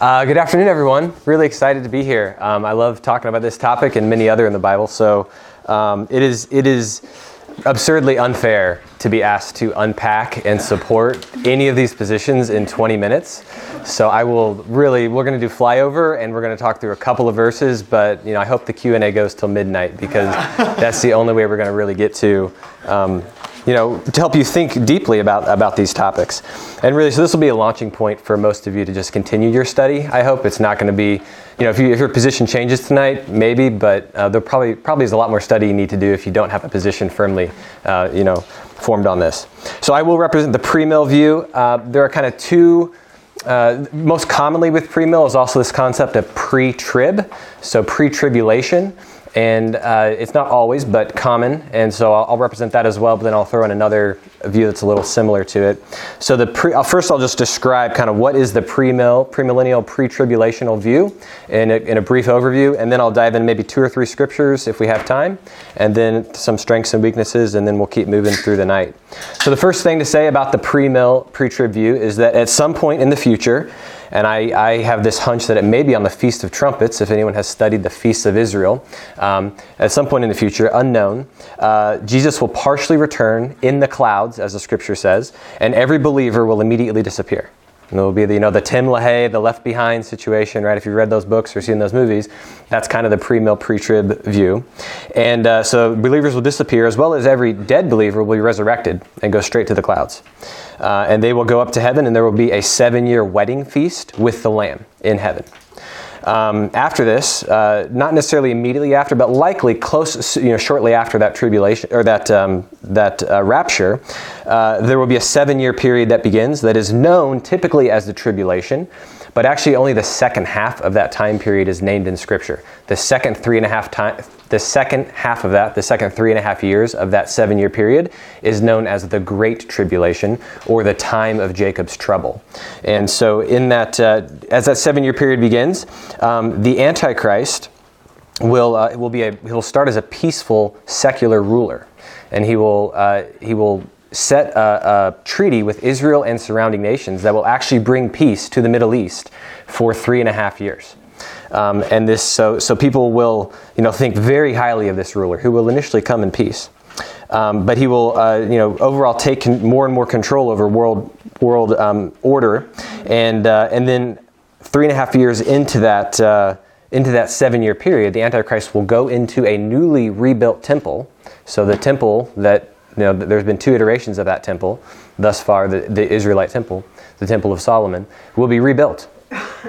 Uh, good afternoon, everyone. Really excited to be here. Um, I love talking about this topic and many other in the Bible. So um, it is it is absurdly unfair to be asked to unpack and support any of these positions in 20 minutes. So I will really we're going to do flyover and we're going to talk through a couple of verses, but you know I hope the Q and A goes till midnight because that's the only way we're going to really get to. Um, you know, to help you think deeply about, about these topics. And really, so this will be a launching point for most of you to just continue your study. I hope it's not going to be, you know, if, you, if your position changes tonight, maybe, but uh, there probably probably is a lot more study you need to do if you don't have a position firmly, uh, you know, formed on this. So I will represent the pre-mill view. Uh, there are kind of two. Uh, most commonly with pre-mill is also this concept of pre-trib, so pre-tribulation and uh, it's not always, but common. And so I'll, I'll, represent that as well. But then I'll throw in another view that's a little similar to it. So the pre, uh, first, I'll just describe kind of what is the pre-mill, premillennial, pre-tribulational view in a, in a brief overview, and then I'll dive in maybe two or three scriptures if we have time, and then some strengths and weaknesses, and then we'll keep moving through the night. So the first thing to say about the pre-mill, pre-trib view is that at some point in the future. And I, I, have this hunch that it may be on the Feast of Trumpets, if anyone has studied the Feasts of Israel. Um, at some point in the future, unknown, uh, Jesus will partially return in the clouds, as the scripture says, and every believer will immediately disappear. And it'll be the, you know, the Tim LaHaye, the Left Behind situation, right? If you've read those books or seen those movies, that's kind of the pre-mill, pre-trib view. And uh, so believers will disappear, as well as every dead believer will be resurrected and go straight to the clouds. Uh, and they will go up to heaven, and there will be a seven-year wedding feast with the Lamb in heaven. Um, after this, uh, not necessarily immediately after, but likely close, you know, shortly after that tribulation or that um, that uh, rapture, uh, there will be a seven-year period that begins that is known typically as the tribulation. But actually, only the second half of that time period is named in Scripture. The second three and a half time, the second half of that, the second three and a half years of that seven year period, is known as the Great Tribulation or the time of Jacob's trouble. And so, in that, uh, as that seven year period begins, um, the Antichrist will, uh, will be a, he'll start as a peaceful secular ruler. And he will, uh, he will set a, a, treaty with Israel and surrounding nations that will actually bring peace to the Middle East for three and a half years. Um, and this, so, so people will, you know, think very highly of this ruler, who will initially come in peace. Um, but he will, uh, you know, overall take con- more and more control over world world um, order, and uh, and then three and a half years into that uh, into that seven year period, the Antichrist will go into a newly rebuilt temple. So the temple that know, there's been two iterations of that temple thus far, the, the Israelite temple, the Temple of Solomon, will be rebuilt.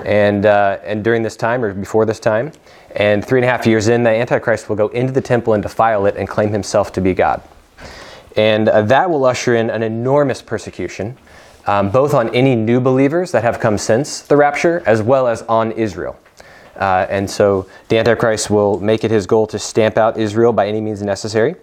And, uh, and during this time, or before this time, and three and a half years in, the Antichrist will go into the temple and defile it and claim himself to be God. And uh, that will usher in an enormous persecution, um, both on any new believers that have come since the rapture, as well as on Israel. Uh, and so the Antichrist will make it his goal to stamp out Israel by any means necessary.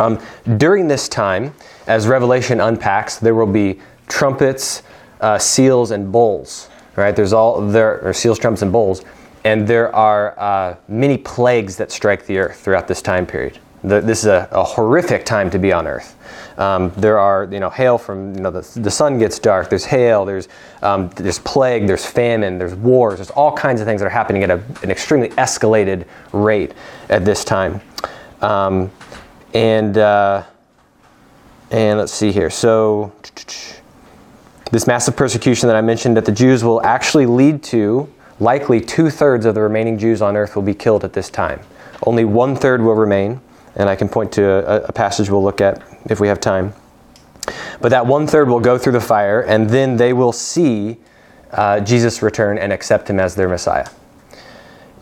Um, during this time, as Revelation unpacks, there will be trumpets, uh, seals, and bowls. Right? There's all there are seals, trumpets, and bowls, and there are uh, many plagues that strike the earth throughout this time period. The, this is a, a, horrific time to be on earth. Um, there are, you know, hail from, you know, the, the sun gets dark. There's hail. There's um, there's plague. There's famine. There's wars. There's all kinds of things that are happening at a, an extremely escalated rate at this time. Um, and uh, and let's see here. So this massive persecution that I mentioned that the Jews will actually lead to likely two thirds of the remaining Jews on earth will be killed at this time. Only one third will remain, and I can point to a, a passage we'll look at if we have time. But that one third will go through the fire, and then they will see uh, Jesus return and accept him as their Messiah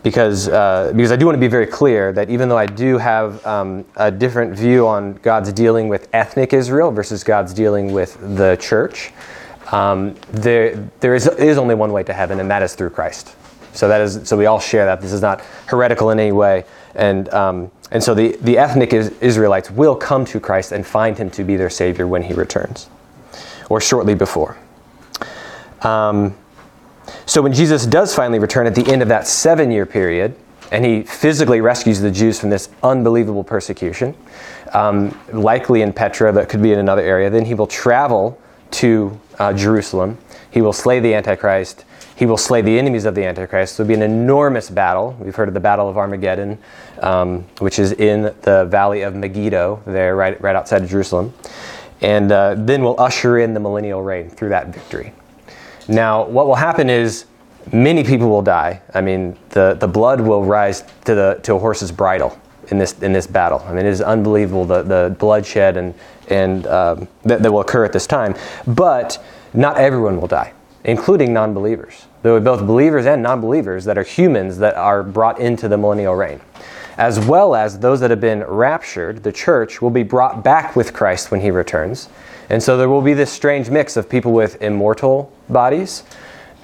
because uh, because I do want to be very clear that even though I do have um, a different view on God's dealing with ethnic Israel versus God's dealing with the church, um, there there is, is only one way to heaven, and that is through Christ. So that is so we all share that. This is not heretical in any way, and um, and so the the ethnic Israelites will come to Christ and find Him to be their Savior when He returns, or shortly before. Um, so when Jesus does finally return at the end of that seven year period, and he physically rescues the Jews from this unbelievable persecution, um, likely in Petra, but could be in another area, then he will travel to uh, Jerusalem. He will slay the Antichrist. He will slay the enemies of the Antichrist. There'll be an enormous battle. We've heard of the Battle of Armageddon, um, which is in the valley of Megiddo, there, right, right outside of Jerusalem. And uh, then we'll usher in the millennial reign through that victory. Now, what will happen is many people will die. I mean, the, the blood will rise to, the, to a horse's bridle in this, in this battle. I mean, it is unbelievable the, the bloodshed and, and um, that, that will occur at this time. But not everyone will die, including non believers. There will be both believers and non believers that are humans that are brought into the millennial reign. As well as those that have been raptured, the church will be brought back with Christ when he returns. And so there will be this strange mix of people with immortal bodies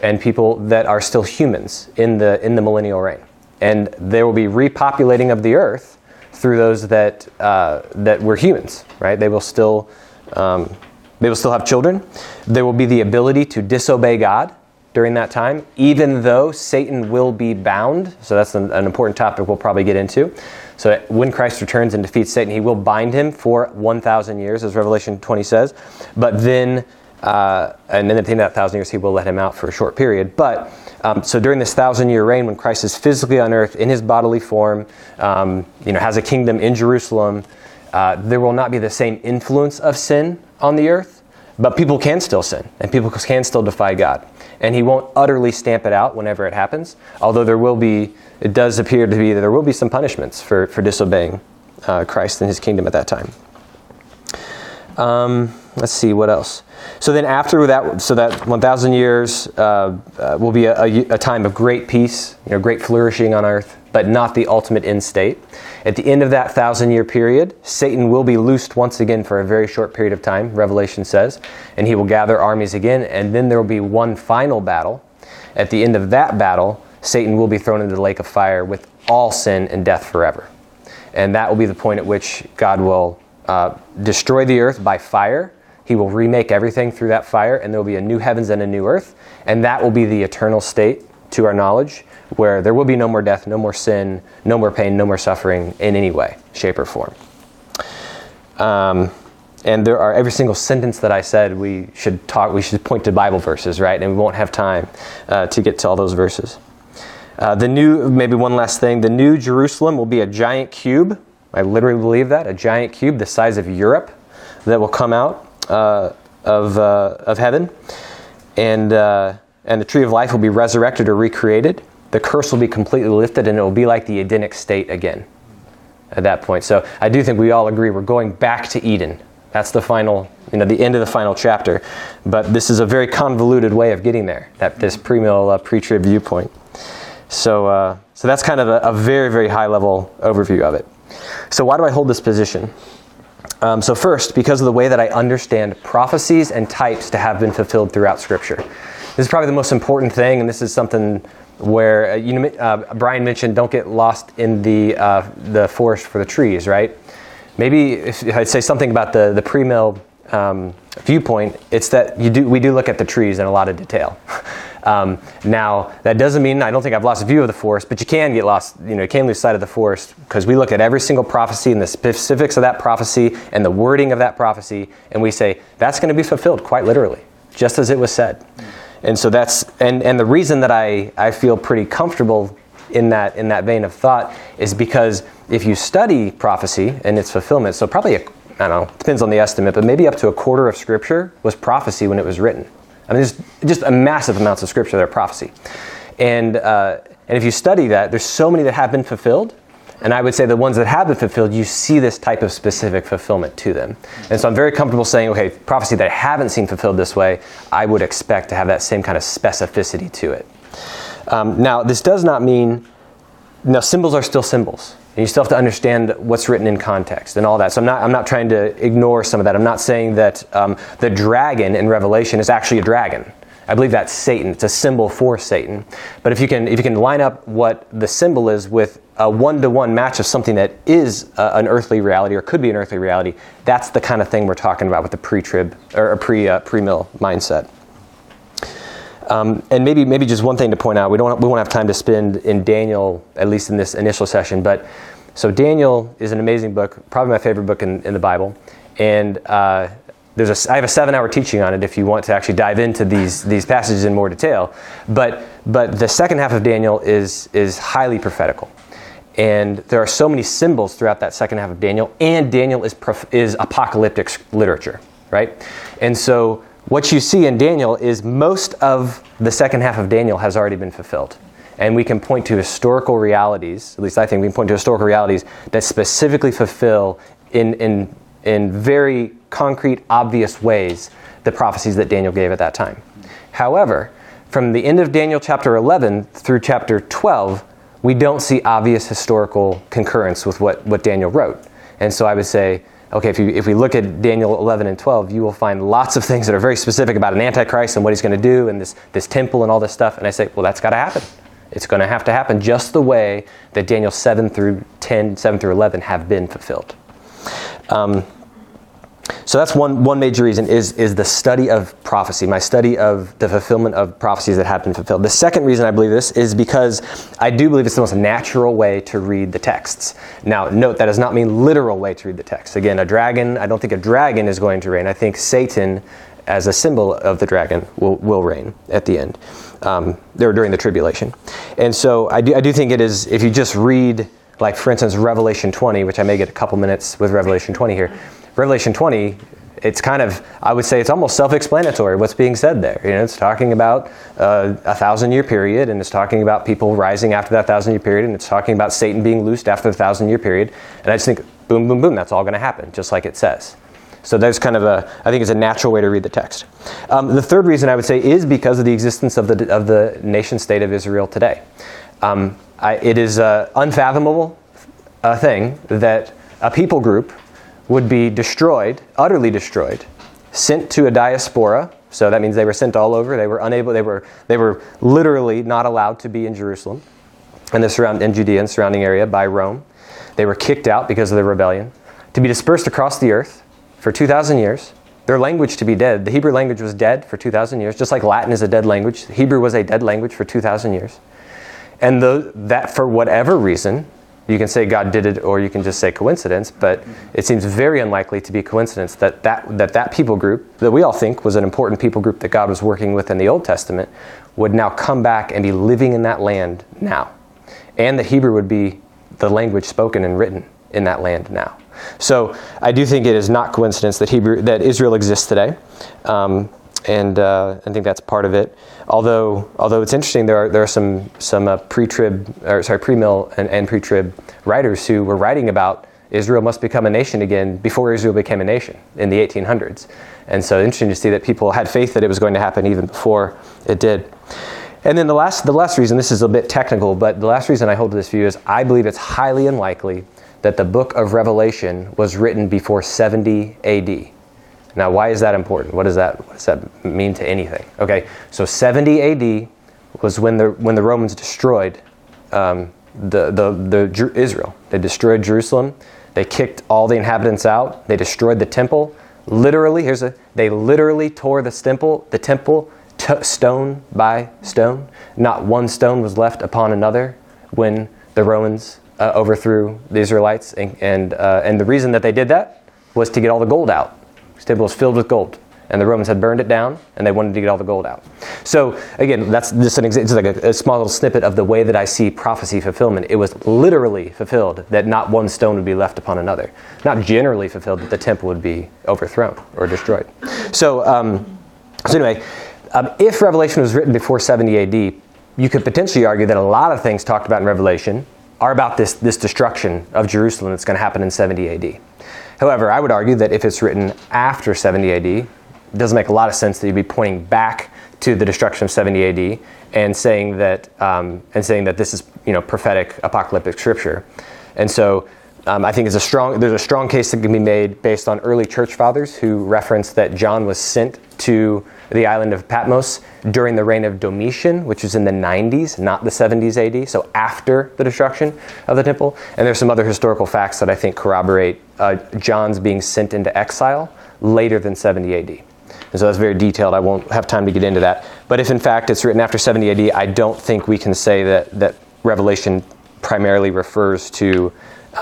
and people that are still humans in the, in the millennial reign. And there will be repopulating of the earth through those that, uh, that were humans, right? They will still. Um, they will still have children. There will be the ability to disobey God during that time, even though Satan will be bound. So that's an, an, important topic we'll probably get into. So when Christ returns and defeats Satan, he will bind him for 1,000 years, as Revelation 20 says. But then, uh, and then at the end of that thousand years, he will let him out for a short period. But um, so during this thousand year reign, when Christ is physically on earth in his bodily form, um, you know, has a kingdom in Jerusalem, uh, there will not be the same influence of sin on the earth, but people can still sin and people can still defy God. And he won't utterly stamp it out whenever it happens, although there will be, it does appear to be that there will be some punishments for, for disobeying uh, Christ and his kingdom at that time. Um, let's see, what else? So then after that, so that 1,000 years uh, uh, will be a, a, a, time of great peace, you know, great flourishing on earth, but not the ultimate end state. At the end of that thousand year period, Satan will be loosed once again for a very short period of time, Revelation says, and he will gather armies again, and then there will be one final battle. At the end of that battle, Satan will be thrown into the lake of fire with all sin and death forever. And that will be the point at which God will uh, destroy the earth by fire he will remake everything through that fire, and there will be a new heavens and a new earth. And that will be the eternal state, to our knowledge, where there will be no more death, no more sin, no more pain, no more suffering in any way, shape, or form. Um, and there are every single sentence that I said we should talk. We should point to Bible verses, right? And we won't have time uh, to get to all those verses. Uh, the new, maybe one last thing. The new Jerusalem will be a giant cube. I literally believe that a giant cube the size of Europe that will come out uh, of, uh, of heaven, and, uh, and the tree of life will be resurrected or recreated. The curse will be completely lifted, and it will be like the Edenic state again at that point. So I do think we all agree we're going back to Eden. That's the final, you know, the end of the final chapter. But this is a very convoluted way of getting there, that, this premill, uh, pre-trib viewpoint. So, uh, so that's kind of a, a very, very high level overview of it. So why do I hold this position? Um, so, first, because of the way that I understand prophecies and types to have been fulfilled throughout Scripture. This is probably the most important thing, and this is something where uh, you know, uh, Brian mentioned don't get lost in the, uh, the forest for the trees, right? Maybe if I'd say something about the, the pre mill um, viewpoint, it's that you do, we do look at the trees in a lot of detail. Um, now, that doesn't mean I don't think I've lost a view of the forest, but you can get lost, you know, you can lose sight of the forest because we look at every single prophecy and the specifics of that prophecy and the wording of that prophecy, and we say that's going to be fulfilled quite literally, just as it was said. And so that's, and, and the reason that I, I feel pretty comfortable in that, in that vein of thought is because if you study prophecy and its fulfillment, so probably, a, I don't know, depends on the estimate, but maybe up to a quarter of Scripture was prophecy when it was written. I mean, there's just a massive amounts of scripture that are prophecy. And, uh, and if you study that, there's so many that have been fulfilled. And I would say the ones that have been fulfilled, you see this type of specific fulfillment to them. And so I'm very comfortable saying, okay, prophecy that I haven't seen fulfilled this way, I would expect to have that same kind of specificity to it. Um, now, this does not mean, now, symbols are still symbols. And you still have to understand what's written in context and all that. So I'm not, I'm not trying to ignore some of that. I'm not saying that um, the dragon in Revelation is actually a dragon. I believe that's Satan. It's a symbol for Satan. But if you can, if you can line up what the symbol is with a one-to-one match of something that is uh, an earthly reality or could be an earthly reality, that's the kind of thing we're talking about with the pre-trib or pre uh, pre-mill mindset. Um, and maybe maybe just one thing to point out, we don't we won't have time to spend in Daniel at least in this initial session, but so Daniel is an amazing book, probably my favorite book in, in the Bible, and uh, there's a, I have a seven hour teaching on it if you want to actually dive into these, these passages in more detail. But, but the second half of Daniel is, is highly prophetical. And there are so many symbols throughout that second half of Daniel, and Daniel is, is apocalyptic literature, right? And so what you see in Daniel is most of the second half of Daniel has already been fulfilled. And we can point to historical realities, at least I think we can point to historical realities that specifically fulfill in, in, in very concrete, obvious ways the prophecies that Daniel gave at that time. However, from the end of Daniel chapter 11 through chapter 12, we don't see obvious historical concurrence with what, what Daniel wrote. And so I would say, okay, if, you, if we look at Daniel 11 and 12, you will find lots of things that are very specific about an antichrist and what he's going to do and this, this temple and all this stuff. And I say, well, that's got to happen. It's going to have to happen just the way that Daniel 7 through 10, 7 through 11 have been fulfilled. Um, so that's one, one major reason is, is the study of prophecy, my study of the fulfillment of prophecies that have been fulfilled. The second reason I believe this is because I do believe it's the most natural way to read the texts. Now, note that does not mean literal way to read the text. Again, a dragon, I don't think a dragon is going to reign. I think Satan, as a symbol of the dragon, will, will reign at the end, um, or during the tribulation. And so I do, I do think it is, if you just read, like for instance, Revelation 20, which I may get a couple minutes with Revelation 20 here Revelation 20, it's kind of, I would say it's almost self explanatory what's being said there. You know, it's talking about uh, a thousand year period, and it's talking about people rising after that thousand year period, and it's talking about Satan being loosed after the thousand year period. And I just think, boom, boom, boom, that's all going to happen, just like it says. So there's kind of a, I think it's a natural way to read the text. Um, the third reason I would say is because of the existence of the, of the nation state of Israel today. Um, I, it is an unfathomable uh, thing that a people group would be destroyed, utterly destroyed, sent to a diaspora. So that means they were sent all over. They were unable. They were they were literally not allowed to be in Jerusalem, and the surround in Judea and surrounding area by Rome. They were kicked out because of the rebellion, to be dispersed across the earth for two thousand years. Their language to be dead. The Hebrew language was dead for two thousand years, just like Latin is a dead language. Hebrew was a dead language for two thousand years, and the, that for whatever reason you can say God did it, or you can just say coincidence, but it seems very unlikely to be coincidence that that, that that people group, that we all think was an important people group that God was working with in the Old Testament, would now come back and be living in that land now. And that Hebrew would be the language spoken and written in that land now. So I do think it is not coincidence that Hebrew that Israel exists today. Um, and uh, I think that's part of it. Although, although it's interesting, there are there are some some uh, pre-trib or sorry pre-mill and, and pre-trib writers who were writing about Israel must become a nation again before Israel became a nation in the 1800s. And so interesting to see that people had faith that it was going to happen even before it did. And then the last the last reason this is a bit technical, but the last reason I hold to this view is I believe it's highly unlikely that the book of Revelation was written before 70 AD. Now, why is that important? What does that, what does that mean to anything? Okay, so 70 AD was when the, when the Romans destroyed um, the, the, the Israel. They destroyed Jerusalem. They kicked all the inhabitants out. They destroyed the temple. Literally, here's a, they literally tore the temple, the temple t- stone by stone. Not one stone was left upon another when the Romans uh, overthrew the Israelites. And, and, uh, and the reason that they did that was to get all the gold out. Table was filled with gold. And the Romans had burned it down, and they wanted to get all the gold out. So again, that's just an it's like a, a small little snippet of the way that I see prophecy fulfillment. It was literally fulfilled that not one stone would be left upon another. Not generally fulfilled that the temple would be overthrown or destroyed. So, um, so anyway, um, if Revelation was written before 70 AD, you could potentially argue that a lot of things talked about in Revelation are about this, this destruction of Jerusalem that's going to happen in 70 AD. However, I would argue that if it's written after 70 AD, it doesn't make a lot of sense that you'd be pointing back to the destruction of 70 AD and saying that um, and saying that this is you know prophetic apocalyptic scripture. And so um, I think a strong, there's a strong case that can be made based on early church fathers who reference that John was sent to the island of Patmos during the reign of Domitian, which was in the 90s, not the 70s AD, so after the destruction of the temple. And there's some other historical facts that I think corroborate uh, John's being sent into exile later than 70 AD. And so that's very detailed. I won't have time to get into that. But if in fact it's written after 70 AD, I don't think we can say that, that Revelation primarily refers to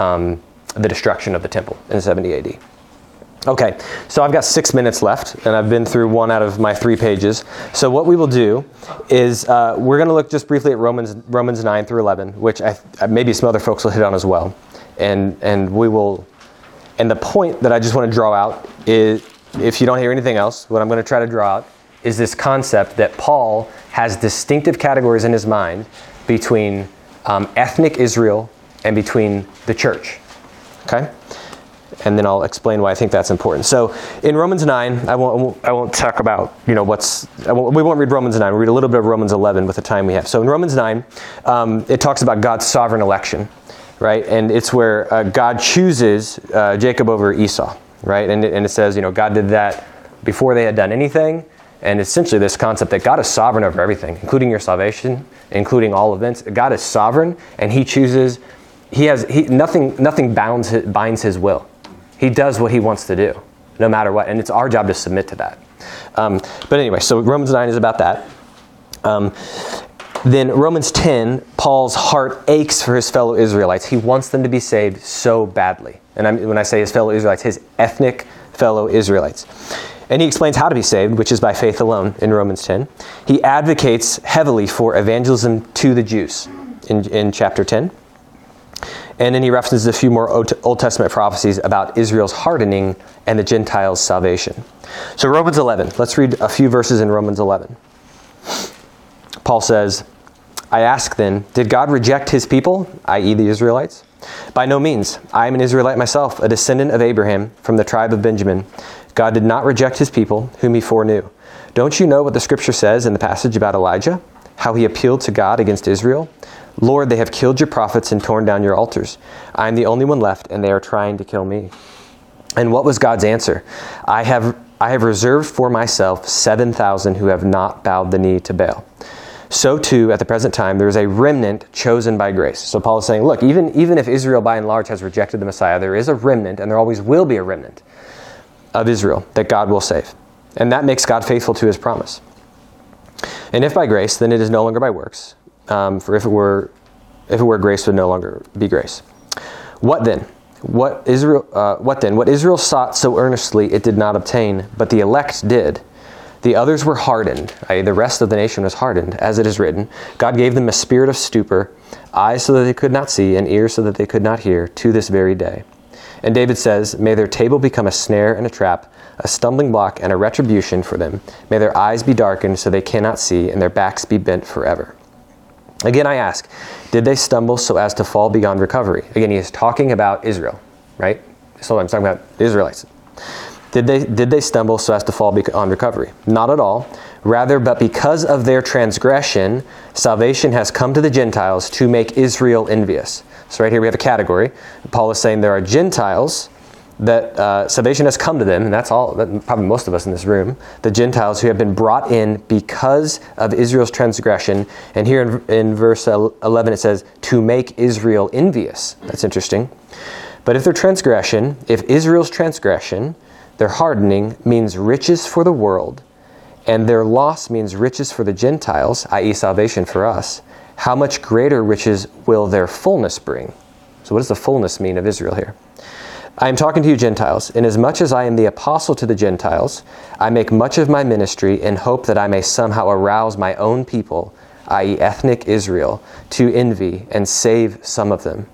um, the destruction of the temple in 70 AD. Okay, so I've got six minutes left, and I've been through one out of my three pages. So what we will do is uh, we're going to look just briefly at Romans Romans nine through eleven, which I, maybe some other folks will hit on as well, and and we will. And the point that I just want to draw out is, if you don't hear anything else, what I'm going to try to draw out is this concept that Paul has distinctive categories in his mind between um, ethnic Israel and between the church. Okay and then I'll explain why I think that's important. So in Romans 9, I won't, I won't talk about, you know, what's, won't, we won't read Romans 9, we'll read a little bit of Romans 11 with the time we have. So in Romans 9, um, it talks about God's sovereign election, right? And it's where uh, God chooses uh, Jacob over Esau, right? And it, and it says, you know, God did that before they had done anything. And essentially, this concept that God is sovereign over everything, including your salvation, including all events. God is sovereign, and He chooses. He has he, nothing. Nothing bounds binds His will. He does what he wants to do, no matter what. And it's our job to submit to that. Um, but anyway, so Romans 9 is about that. Um, then Romans 10, Paul's heart aches for his fellow Israelites. He wants them to be saved so badly. And I'm, when I say his fellow Israelites, his ethnic fellow Israelites. And he explains how to be saved, which is by faith alone in Romans 10. He advocates heavily for evangelism to the Jews in, in chapter 10. And then he references a few more Old Testament prophecies about Israel's hardening and the Gentiles' salvation. So, Romans 11. Let's read a few verses in Romans 11. Paul says, I ask then, did God reject his people, i.e., the Israelites? By no means. I am an Israelite myself, a descendant of Abraham from the tribe of Benjamin. God did not reject his people, whom he foreknew. Don't you know what the scripture says in the passage about Elijah? How he appealed to God against Israel? Lord, they have killed your prophets and torn down your altars. I am the only one left, and they are trying to kill me. And what was God's answer? I have, I have reserved for myself 7,000 who have not bowed the knee to Baal. So, too, at the present time, there is a remnant chosen by grace. So, Paul is saying, look, even, even if Israel by and large has rejected the Messiah, there is a remnant, and there always will be a remnant of Israel that God will save. And that makes God faithful to his promise. And if by grace, then it is no longer by works um, for if it were if it were grace would no longer be grace. What then? What Israel? Uh, what then? What Israel sought so earnestly, it did not obtain, but the elect did. The others were hardened, i.e., the rest of the nation was hardened, as it is written. God gave them a spirit of stupor, eyes so that they could not see, and ears so that they could not hear, to this very day. And David says, May their table become a snare and a trap, a stumbling block and a retribution for them. May their eyes be darkened so they cannot see, and their backs be bent forever. Again, I ask, did they stumble so as to fall beyond recovery? Again, he is talking about Israel, right? So I'm talking about the Israelites. Did they, did they stumble so as to fall beyond recovery? Not at all. Rather, but because of their transgression, salvation has come to the Gentiles to make Israel envious. So, right here we have a category. Paul is saying there are Gentiles that uh, salvation has come to them, and that's all, probably most of us in this room, the Gentiles who have been brought in because of Israel's transgression. And here in, in verse 11 it says, to make Israel envious. That's interesting. But if their transgression, if Israel's transgression, their hardening means riches for the world, and their loss means riches for the Gentiles, i.e., salvation for us, how much greater riches will their fullness bring? So, what does the fullness mean of Israel here? I am talking to you, Gentiles. Inasmuch as I am the apostle to the Gentiles, I make much of my ministry in hope that I may somehow arouse my own people, i.e., ethnic Israel, to envy and save some of them.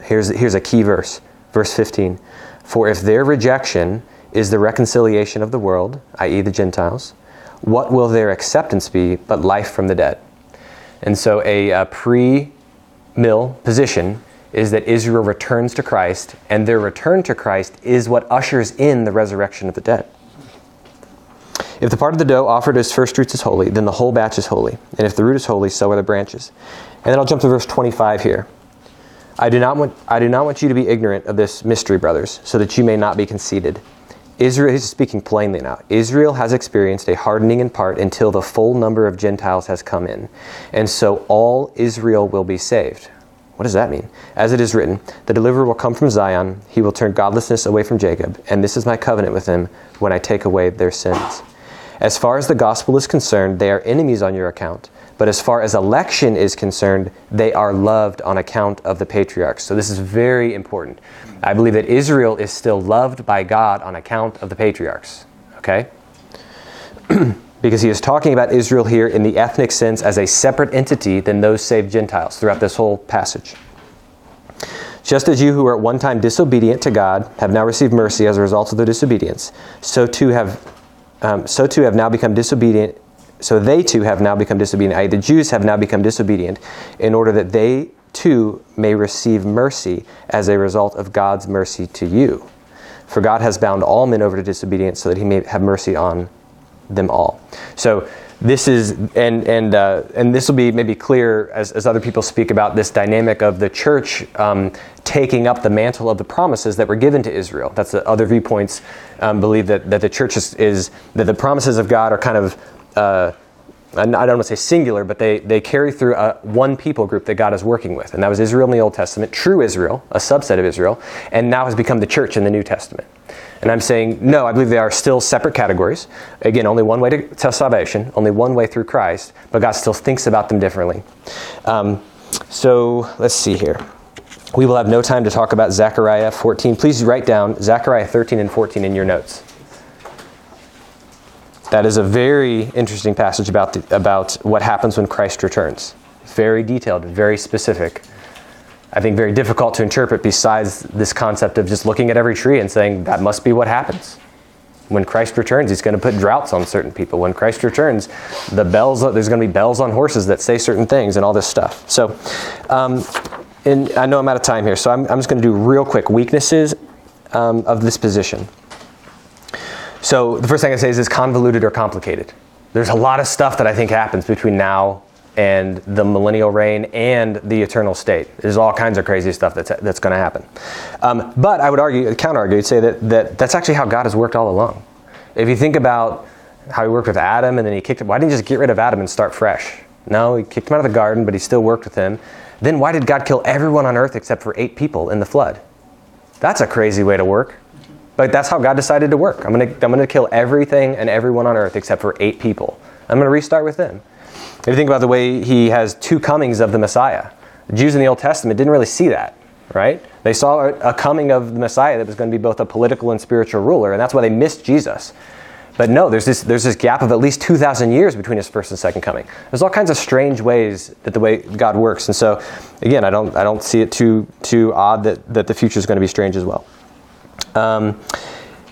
Here's, here's a key verse, verse 15. For if their rejection is the reconciliation of the world, i.e., the Gentiles, what will their acceptance be but life from the dead? And so a, a pre mill position is that Israel returns to Christ, and their return to Christ is what ushers in the resurrection of the dead. If the part of the dough offered as first fruits is holy, then the whole batch is holy. And if the root is holy, so are the branches. And then I'll jump to verse 25 here. I do not want, I do not want you to be ignorant of this mystery, brothers, so that you may not be conceited. Israel is speaking plainly now. Israel has experienced a hardening in part until the full number of Gentiles has come in. And so all Israel will be saved. What does that mean? As it is written, the deliverer will come from Zion, he will turn godlessness away from Jacob, and this is my covenant with him when I take away their sins. As far as the gospel is concerned, they are enemies on your account, but as far as election is concerned, they are loved on account of the patriarchs. So this is very important. I believe that Israel is still loved by God on account of the patriarchs. Okay? because he is talking about Israel here in the ethnic sense as a separate entity than those saved Gentiles throughout this whole passage. Just as you who were at one time disobedient to God have now received mercy as a result of their disobedience, so too have um, so too have now become disobedient. So they too have now become disobedient. I, the Jews have now become disobedient, in order that they too may receive mercy as a result of God's mercy to you. For God has bound all men over to disobedience, so that He may have mercy on them all. So this is and and uh, and this will be maybe clear as, as other people speak about this dynamic of the church um, taking up the mantle of the promises that were given to Israel. That's the other viewpoints um, believe that that the church is, is, that the promises of God are kind of uh, I don't want to say singular, but they, they carry through a, one people group that God is working with. And that was Israel in the Old Testament, true Israel, a subset of Israel, and now has become the church in the New Testament. And I'm saying, no, I believe they are still separate categories. Again, only one way to, to salvation, only one way through Christ, but God still thinks about them differently. Um, so let's see here. We will have no time to talk about Zechariah 14. Please write down Zechariah 13 and 14 in your notes. That is a very interesting passage about, the, about what happens when Christ returns. Very detailed, very specific. I think, very difficult to interpret besides this concept of just looking at every tree and saying that must be what happens. When Christ returns, he's going to put droughts on certain people. When Christ returns, the bells there's going to be bells on horses that say certain things and all this stuff. So, um, and I know I'm out of time here, so I'm, I'm just going to do real quick weaknesses um, of this position. So the first thing I say is it's convoluted or complicated. There's a lot of stuff that I think happens between now and the millennial reign and the eternal state. There's all kinds of crazy stuff that's, that's going to happen. Um, but I would argue, counter argue, say that, that that's actually how God has worked all along. If you think about how he worked with Adam and then he kicked him, why didn't he just get rid of Adam and start fresh? No, he kicked him out of the garden, but he still worked with him. Then why did God kill everyone on earth except for eight people in the flood? That's a crazy way to work. But that's how God decided to work. I'm going to, I'm going to kill everything and everyone on earth except for eight people. I'm going to restart with them. If you think about the way he has two comings of the Messiah, the Jews in the Old Testament didn't really see that, right? They saw a coming of the Messiah that was going to be both a political and spiritual ruler, and that's why they missed Jesus. But no, there's this, there's this gap of at least 2,000 years between his first and second coming. There's all kinds of strange ways that the way God works. And so, again, I don't, I don't see it too, too odd that, that the future is going to be strange as well. Um,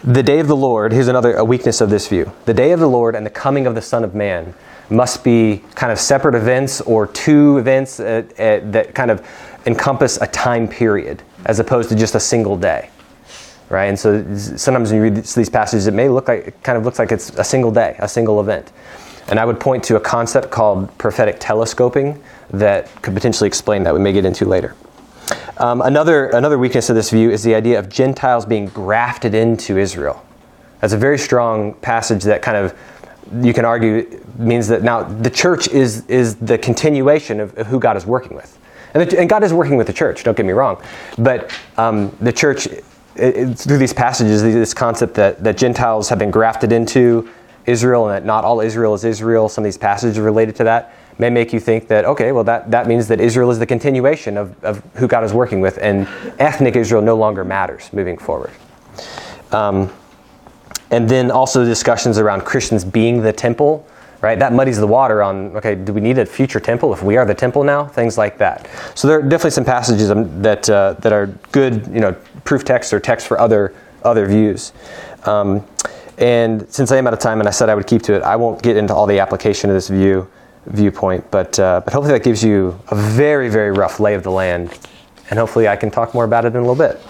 the day of the Lord, here's another a weakness of this view. The day of the Lord and the coming of the Son of Man must be kind of separate events or two events uh, uh, that kind of encompass a time period as opposed to just a single day right? And so sometimes when you read these passages it may look like it kind of looks like it's a single day a single event. And i would point to a concept called prophetic telescoping that could potentially explain that. We may get into later. Um, another, another weakness of this view is the idea of gentiles being grafted into israel. That's a very strong passage that kind of you can argue means that now the church is, is the continuation of, of who God is working with. And, the, and, God is working with the church, don't get me wrong. But um, the church, it, it, through these passages, this concept that, that Gentiles have been grafted into Israel and that not all Israel is Israel, some of these passages related to that, may make you think that, okay, well, that, that means that Israel is the continuation of, of who God is working with, and ethnic Israel no longer matters moving forward. Um, and then also discussions around Christians being the temple, right? That muddies the water on, okay, do we need a future temple if we are the temple now? Things like that. So there are definitely some passages um, that, uh, that are good, you know, proof texts or texts for other, other views. Um, and since I am out of time and I said I would keep to it, I won't get into all the application of this view viewpoint, but, uh, but hopefully that gives you a very, very rough lay of the land. And hopefully I can talk more about it in a little bit.